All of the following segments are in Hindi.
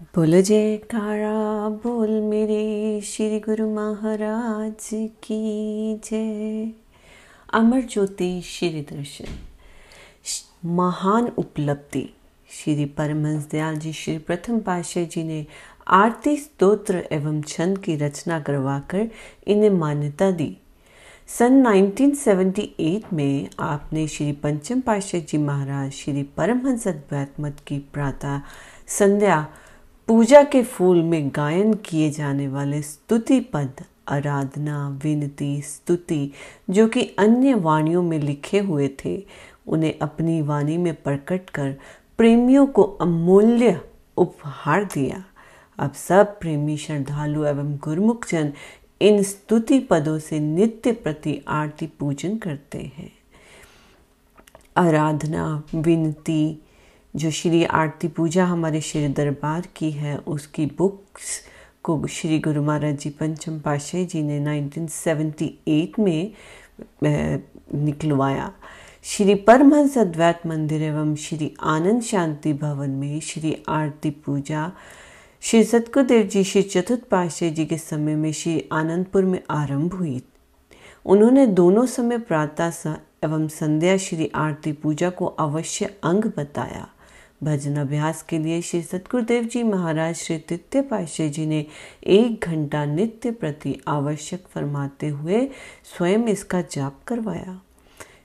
बोल जयकारा, बोल मेरे श्री गुरु महाराज की जय। अमर ज्योति श्री दर्शन। महान उपलब्धि श्री परमहंस दयाल जी श्री प्रथम पाशाह जी ने आरती, स्तोत्र एवं छंद की रचना करवाकर इन्हें मान्यता दी। सन 1978 में आपने श्री पंचम पाशाह जी महाराज, श्री परमहंस अद्वैत मत की प्रातः संध्या पूजा के फूल में गायन किए जाने वाले स्तुति पद, आराधना, विनती, स्तुति, जो कि अन्य वाणियों में लिखे हुए थे, उन्हें अपनी वाणी में प्रकट कर प्रेमियों को अमूल्य उपहार दिया। अब सब प्रेमी श्रद्धालु एवं गुरुमुख जन इन स्तुति पदों से नित्य प्रति आरती पूजन करते हैं। आराधना, विनती जो श्री आरती पूजा हमारे श्री दरबार की है, उसकी बुक्स को श्री गुरु महाराज जी पंचम पाशाह जी ने 1978 में निकलवाया। श्री परमहंस अद्वैत मंदिर एवं श्री आनंद शांति भवन में श्री आरती पूजा, श्री सतगुरुदेव जी, श्री चतुर्थ पाशाह जी के समय में श्री आनंदपुर में आरंभ हुई। उन्होंने दोनों समय प्रातः एवं संध्या श्री आरती पूजा को अवश्य अंग बताया। भजन अभ्यास के लिए श्री सतगुरुदेव जी महाराज श्री तृतीय पाशाह जी ने एक घंटा नित्य प्रति आवश्यक फरमाते हुए स्वयं इसका जाप करवाया।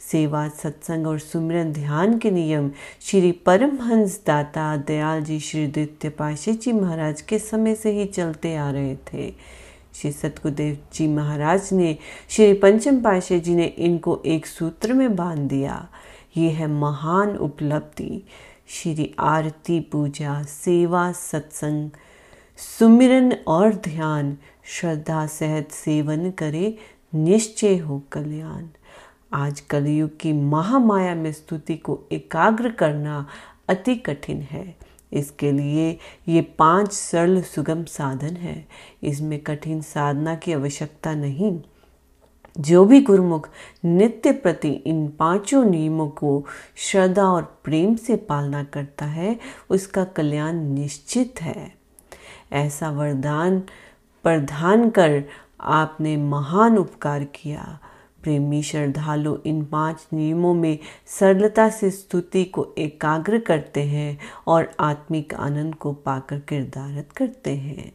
सेवा, सत्संग और सुमिरन ध्यान के नियम श्री परमहंस दाता दयाल जी श्री द्वितीय पाशाह जी महाराज के समय से ही चलते आ रहे थे। श्री सतगुरुदेव जी महाराज ने श्री पंचम पाशाह जी ने इनको एक सूत्र में बाँध दिया। ये है महान उपलब्धि। श्री आरती पूजा, सेवा, सत्संग, सुमिरन और ध्यान, श्रद्धा सहित सेवन करे निश्चय हो कल्याण। आज कलयुग की महामाया में स्तुति को एकाग्र करना अति कठिन है। इसके लिए ये पाँच सरल सुगम साधन है। इसमें कठिन साधना की आवश्यकता नहीं। जो भी गुरुमुख नित्य प्रति इन पाँचों नियमों को श्रद्धा और प्रेम से पालना करता है, उसका कल्याण निश्चित है। ऐसा वरदान प्रदान कर आपने महान उपकार किया। प्रेमी श्रद्धालु इन पाँच नियमों में सरलता से स्तुति को एकाग्र करते हैं और आत्मिक आनंद को पाकर किरदारत करते हैं।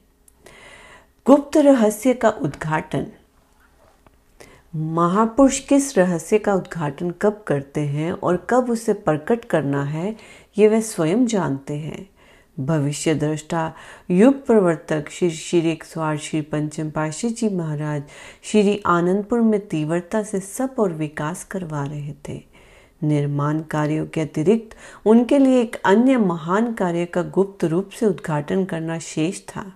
गुप्त रहस्य का उद्घाटन। महापुरुष किस रहस्य का उद्घाटन कब करते हैं और कब उसे प्रकट करना है, ये वे स्वयं जानते हैं। भविष्य दृष्टा, युग प्रवर्तक श्री श्री एक श्री पंचम पाशी जी महाराज श्री आनंदपुर में तीव्रता से सब और विकास करवा रहे थे। निर्माण कार्यों के अतिरिक्त उनके लिए एक अन्य महान कार्य का गुप्त रूप से उद्घाटन करना शेष था।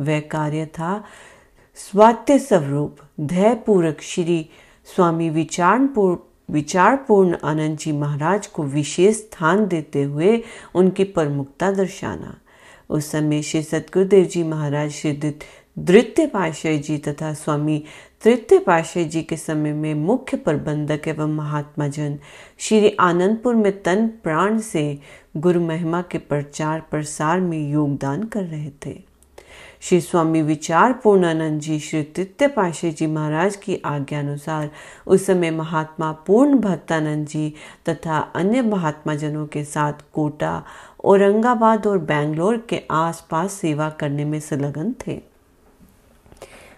वह कार्य था स्वात्य स्वरूप धैपूर्वक श्री स्वामी विचारपूर्ण विचारपूर्ण आनंद जी महाराज को विशेष स्थान देते हुए उनकी प्रमुखता दर्शाना। उस समय श्री सतगुरुदेव जी महाराज श्री द्वितीय पाशाह जी तथा स्वामी तृतीय पाशाह जी के समय में मुख्य प्रबंधक एवं महात्मा जन श्री आनंदपुर में तन प्राण से गुरु महिमा के प्रचार प्रसार में योगदान कर रहे थे। श्री स्वामी विचार पूर्णानंद जी श्री तृतीय पाशे जी महाराज की आज्ञा अनुसार उस समय महात्मा पूर्ण भक्तानंद जी तथा अन्य महात्मा जनों के साथ कोटा, औरंगाबाद और बेंगलोर के आसपास सेवा करने में संलग्न थे।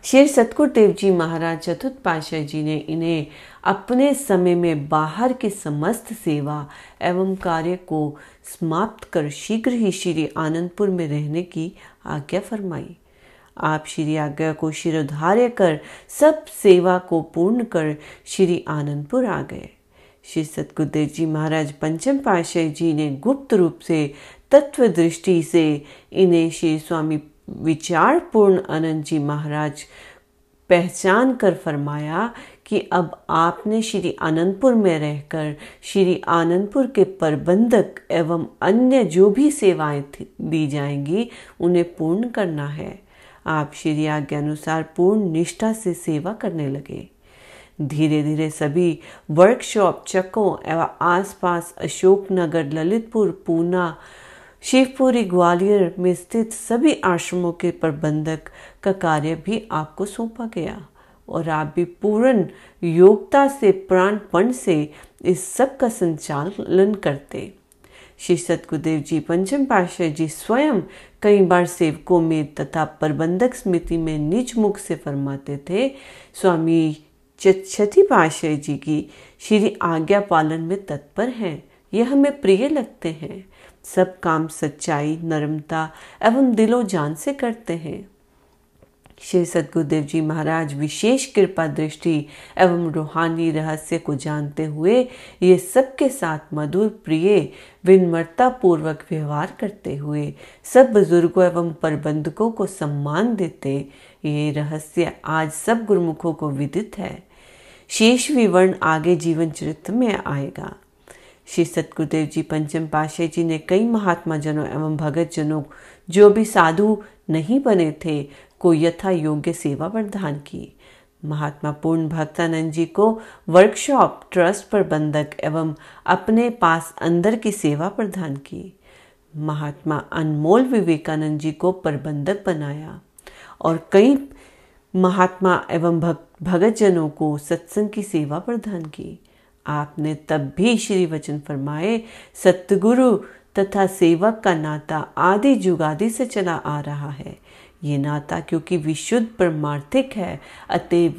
श्री सतगुरु देव जी महाराज चतुर्थ पाशाह जी ने इन्हें अपने समय में बाहर की समस्त सेवा एवं कार्य को समाप्त कर शीघ्र ही श्री आनंदपुर में रहने की आज्ञा फरमाई। आप श्री आज्ञा को शिरोधार्य कर सब सेवा को पूर्ण कर श्री आनंदपुर आ गए। श्री सतगुरुदेव जी महाराज पंचम पाशाह जी ने गुप्त रूप से तत्व दृष्टि से इन्हें श्री स्वामी विचारपूर्ण आनंद जी महाराज पहचान कर फरमाया कि अब आपने श्री आनंदपुर में रहकर श्री आनंदपुर के प्रबंधक एवं अन्य जो भी सेवाएँ दी जाएँगी, उन्हें पूर्ण करना है। आप श्री आज्ञा अनुसार पूर्ण निष्ठा से सेवा करने लगे। धीरे धीरे सभी वर्कशॉप चकों एवं आसपास अशोकनगर, ललितपुर, पूना शिवपुरी ग्वालियर में स्थित सभी आश्रमों के प्रबंधक का कार्य भी आपको सौंपा गया और आप भी पूर्ण योग्यता से प्राणपण से इस सब का संचालन करते। श्री सतगुरुदेव जी पंचम पाशाह जी स्वयं कई बार सेवकों में तथा प्रबंधक समिति में निज मुख से फरमाते थे, स्वामी छठी पाशाह जी की श्री आज्ञा पालन में तत्पर हैं, यह हमें प्रिय लगते हैं। सब काम सच्चाई, नरमता एवं दिलो जान से करते हैं। श्री सदगुरुदेव जी महाराज, विशेष कृपा दृष्टि एवं रूहानी रहस्य को जानते हुए ये सबके साथ मधुर, प्रिय विनम्रता पूर्वक व्यवहार करते हुए, सब बुज़ुर्गों एवं प्रबंधकों को सम्मान देते, ये रहस्य आज सब गुरुमुखों को विदित है। शेष विवरण आगे जीवन चरित्र में आएगा। श्री सतगुरुदेव जी पंचम पाशे जी ने कई महात्मा जनों एवं भगत जनों जो भी साधु नहीं बने थे, को यथा योग्य सेवा प्रदान की। महात्मा पूर्ण भक्तानंद जी को वर्कशॉप ट्रस्ट प्रबंधक एवं अपने पास अंदर की सेवा प्रदान की। महात्मा अनमोल विवेकानंद जी को प्रबंधक बनाया और कई महात्मा एवं भगत जनों को सत्संग की सेवा प्रदान की। आपने तब भी श्री वचन फरमाए, सतगुरु तथा सेवक का नाता आदि जुगादि से चला आ रहा है। ये नाता क्योंकि विशुद्ध परमार्थिक है, अतः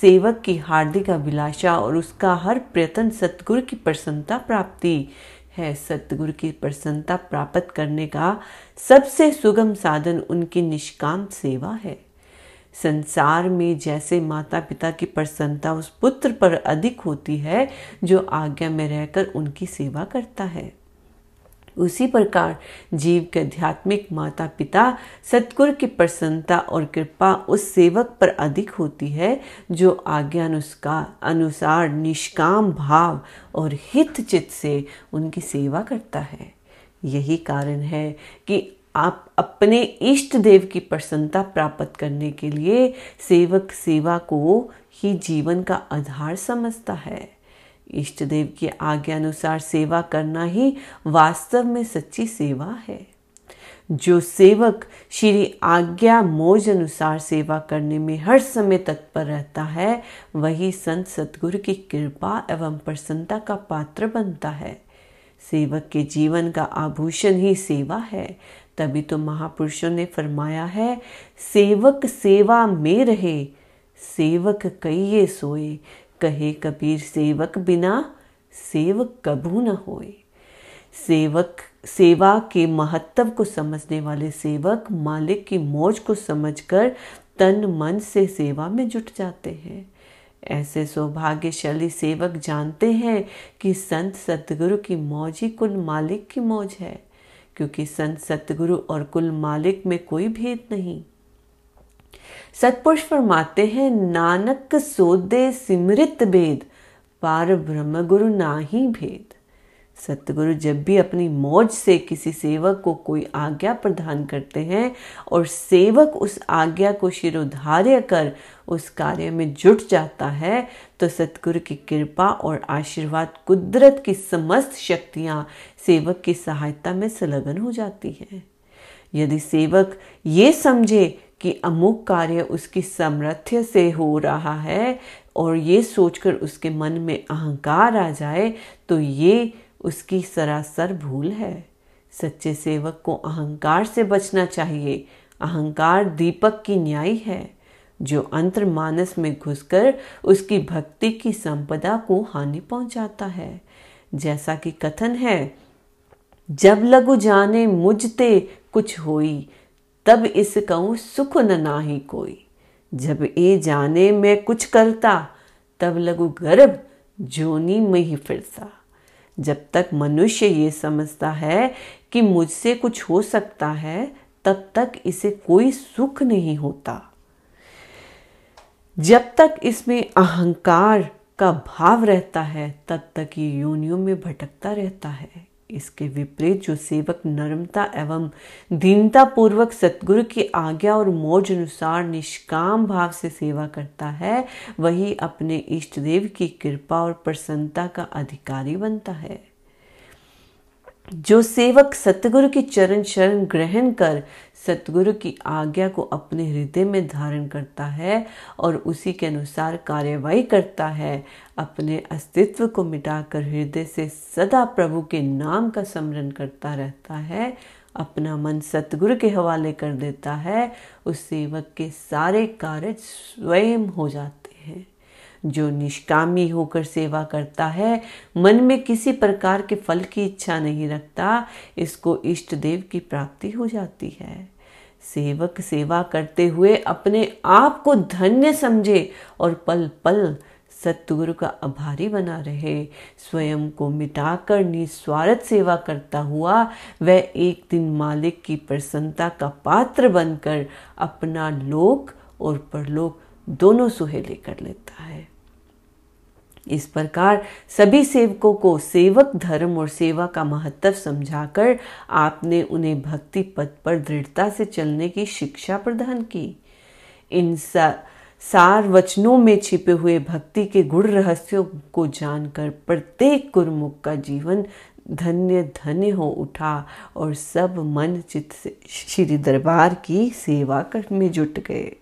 सेवक की हार्दिक अभिलाषा और उसका हर प्रयत्न सतगुरु की प्रसन्नता प्राप्ति है। सतगुरु की प्रसन्नता प्राप्त करने का सबसे सुगम साधन उनकी निष्काम सेवा है। संसार में जैसे माता पिता की प्रसन्नता उस पुत्र पर अधिक होती है, जो आज्ञा में रहकर उनकी सेवा करता है। उसी प्रकार जीव के आध्यात्मिक माता पिता सतगुरु की प्रसन्नता और कृपा उस सेवक पर अधिक होती है, जो आज्ञा अनुसार निष्काम भाव और हित चित से उनकी सेवा करता है। यही कारण है कि आप अपने इष्ट देव की प्रसन्नता प्राप्त करने के लिए सेवक सेवा को ही जीवन का आधार समझता है। इष्ट देव की आज्ञा अनुसार सेवा करना ही वास्तव में सच्ची सेवा है। जो सेवक श्री आज्ञा मोज अनुसार सेवा करने में हर समय तत्पर रहता है, वही संत सतगुरु की कृपा एवं प्रसन्नता का पात्र बनता है। सेवक के जीवन का आभूषण ही सेवा है। तभी तो महापुरुषों ने फरमाया है, सेवक सेवा में रहे, सेवक कहिए सोए, कहे कबीर सेवक बिना, सेवक कभू न होए। सेवक, सेवा के महत्व को समझने वाले सेवक, मालिक की मौज को समझकर तन मन से सेवा में जुट जाते हैं। ऐसे सौभाग्यशाली सेवक जानते हैं कि संत सतगुरु की मौज ही कुल मालिक की मौज है। क्योंकि संत सतगुरु और कुल मालिक में कोई भेद नहीं। सतपुरुष फरमाते हैं, नानक सोदे सिमृत भेद, पार ब्रह्म गुरु ना ही भेद। सतगुरु जब भी अपनी मौज से किसी सेवक को कोई आज्ञा प्रदान करते हैं और सेवक उस आज्ञा को शिरोधार्य कर उस कार्य में जुट जाता है तो सतगुरु की कृपा और आशीर्वाद कुदरत की समस्त शक्तियाँ सेवक की सहायता में संलग्न हो जाती हैं। यदि सेवक ये समझे कि अमुक कार्य उसकी सामर्थ्य से हो रहा है और ये सोचकर उसके मन में अहंकार आ जाए तो ये उसकी सरासर भूल है। सच्चे सेवक को अहंकार से बचना चाहिए। अहंकार दीपक की न्याय है, जो अंतर मानस में घुसकर उसकी भक्ति की संपदा को हानि पहुंचाता है। जैसा कि कथन है, जब लघु जाने मुझते कुछ होई, तब इस कहूँ सुख न नाही कोई। जब ए जाने में कुछ करता, तब लघु गर्भ जोनी में ही फिरता जब तक मनुष्य ये समझता है कि मुझसे कुछ हो सकता है, तब तक इसे कोई सुख नहीं होता। जब तक इसमें अहंकार का भाव रहता है, तब तक ये योनियों में भटकता रहता है। इसके विपरीत जो सेवक नरमता एवं दीनता पूर्वक सतगुरु की आज्ञा और मौज अनुसार निष्काम भाव से सेवा करता है, वही अपने इष्ट देव की कृपा और प्रसन्नता का अधिकारी बनता है। जो सेवक सतगुरु की चरण शरण ग्रहण कर सतगुरु की आज्ञा को अपने हृदय में धारण करता है और उसी के अनुसार कार्यवाही करता है, अपने अस्तित्व को मिटाकर हृदय से सदा प्रभु के नाम का स्मरण करता रहता है, अपना मन सतगुरु के हवाले कर देता है, उस सेवक के सारे कार्य स्वयं हो जाते हैं। जो निष्कामी होकर सेवा करता है, मन में किसी प्रकार के फल की इच्छा नहीं रखता, इसको इष्ट देव की प्राप्ति हो जाती है। सेवक सेवा करते हुए अपने आप को धन्य समझे और पल पल सतगुरु का आभारी बना रहे। स्वयं को मिटाकर निस्वार्थ सेवा करता हुआ, वह एक दिन मालिक की प्रसन्नता का पात्र बनकर अपना लोक और परलोक दोनों सुहेले कर लेता है। इस प्रकार सभी सेवकों को सेवक धर्म और सेवा का महत्व समझाकर आपने उन्हें भक्ति पद पर दृढ़ता से चलने की शिक्षा प्रदान की। इन सार वचनों में छिपे हुए भक्ति के गुण रहस्यों को जानकर प्रत्येक गुरुमुख का जीवन धन्य धन्य हो उठा और सब मन चित्त से, श्री दरबार की सेवा कर में जुट गए।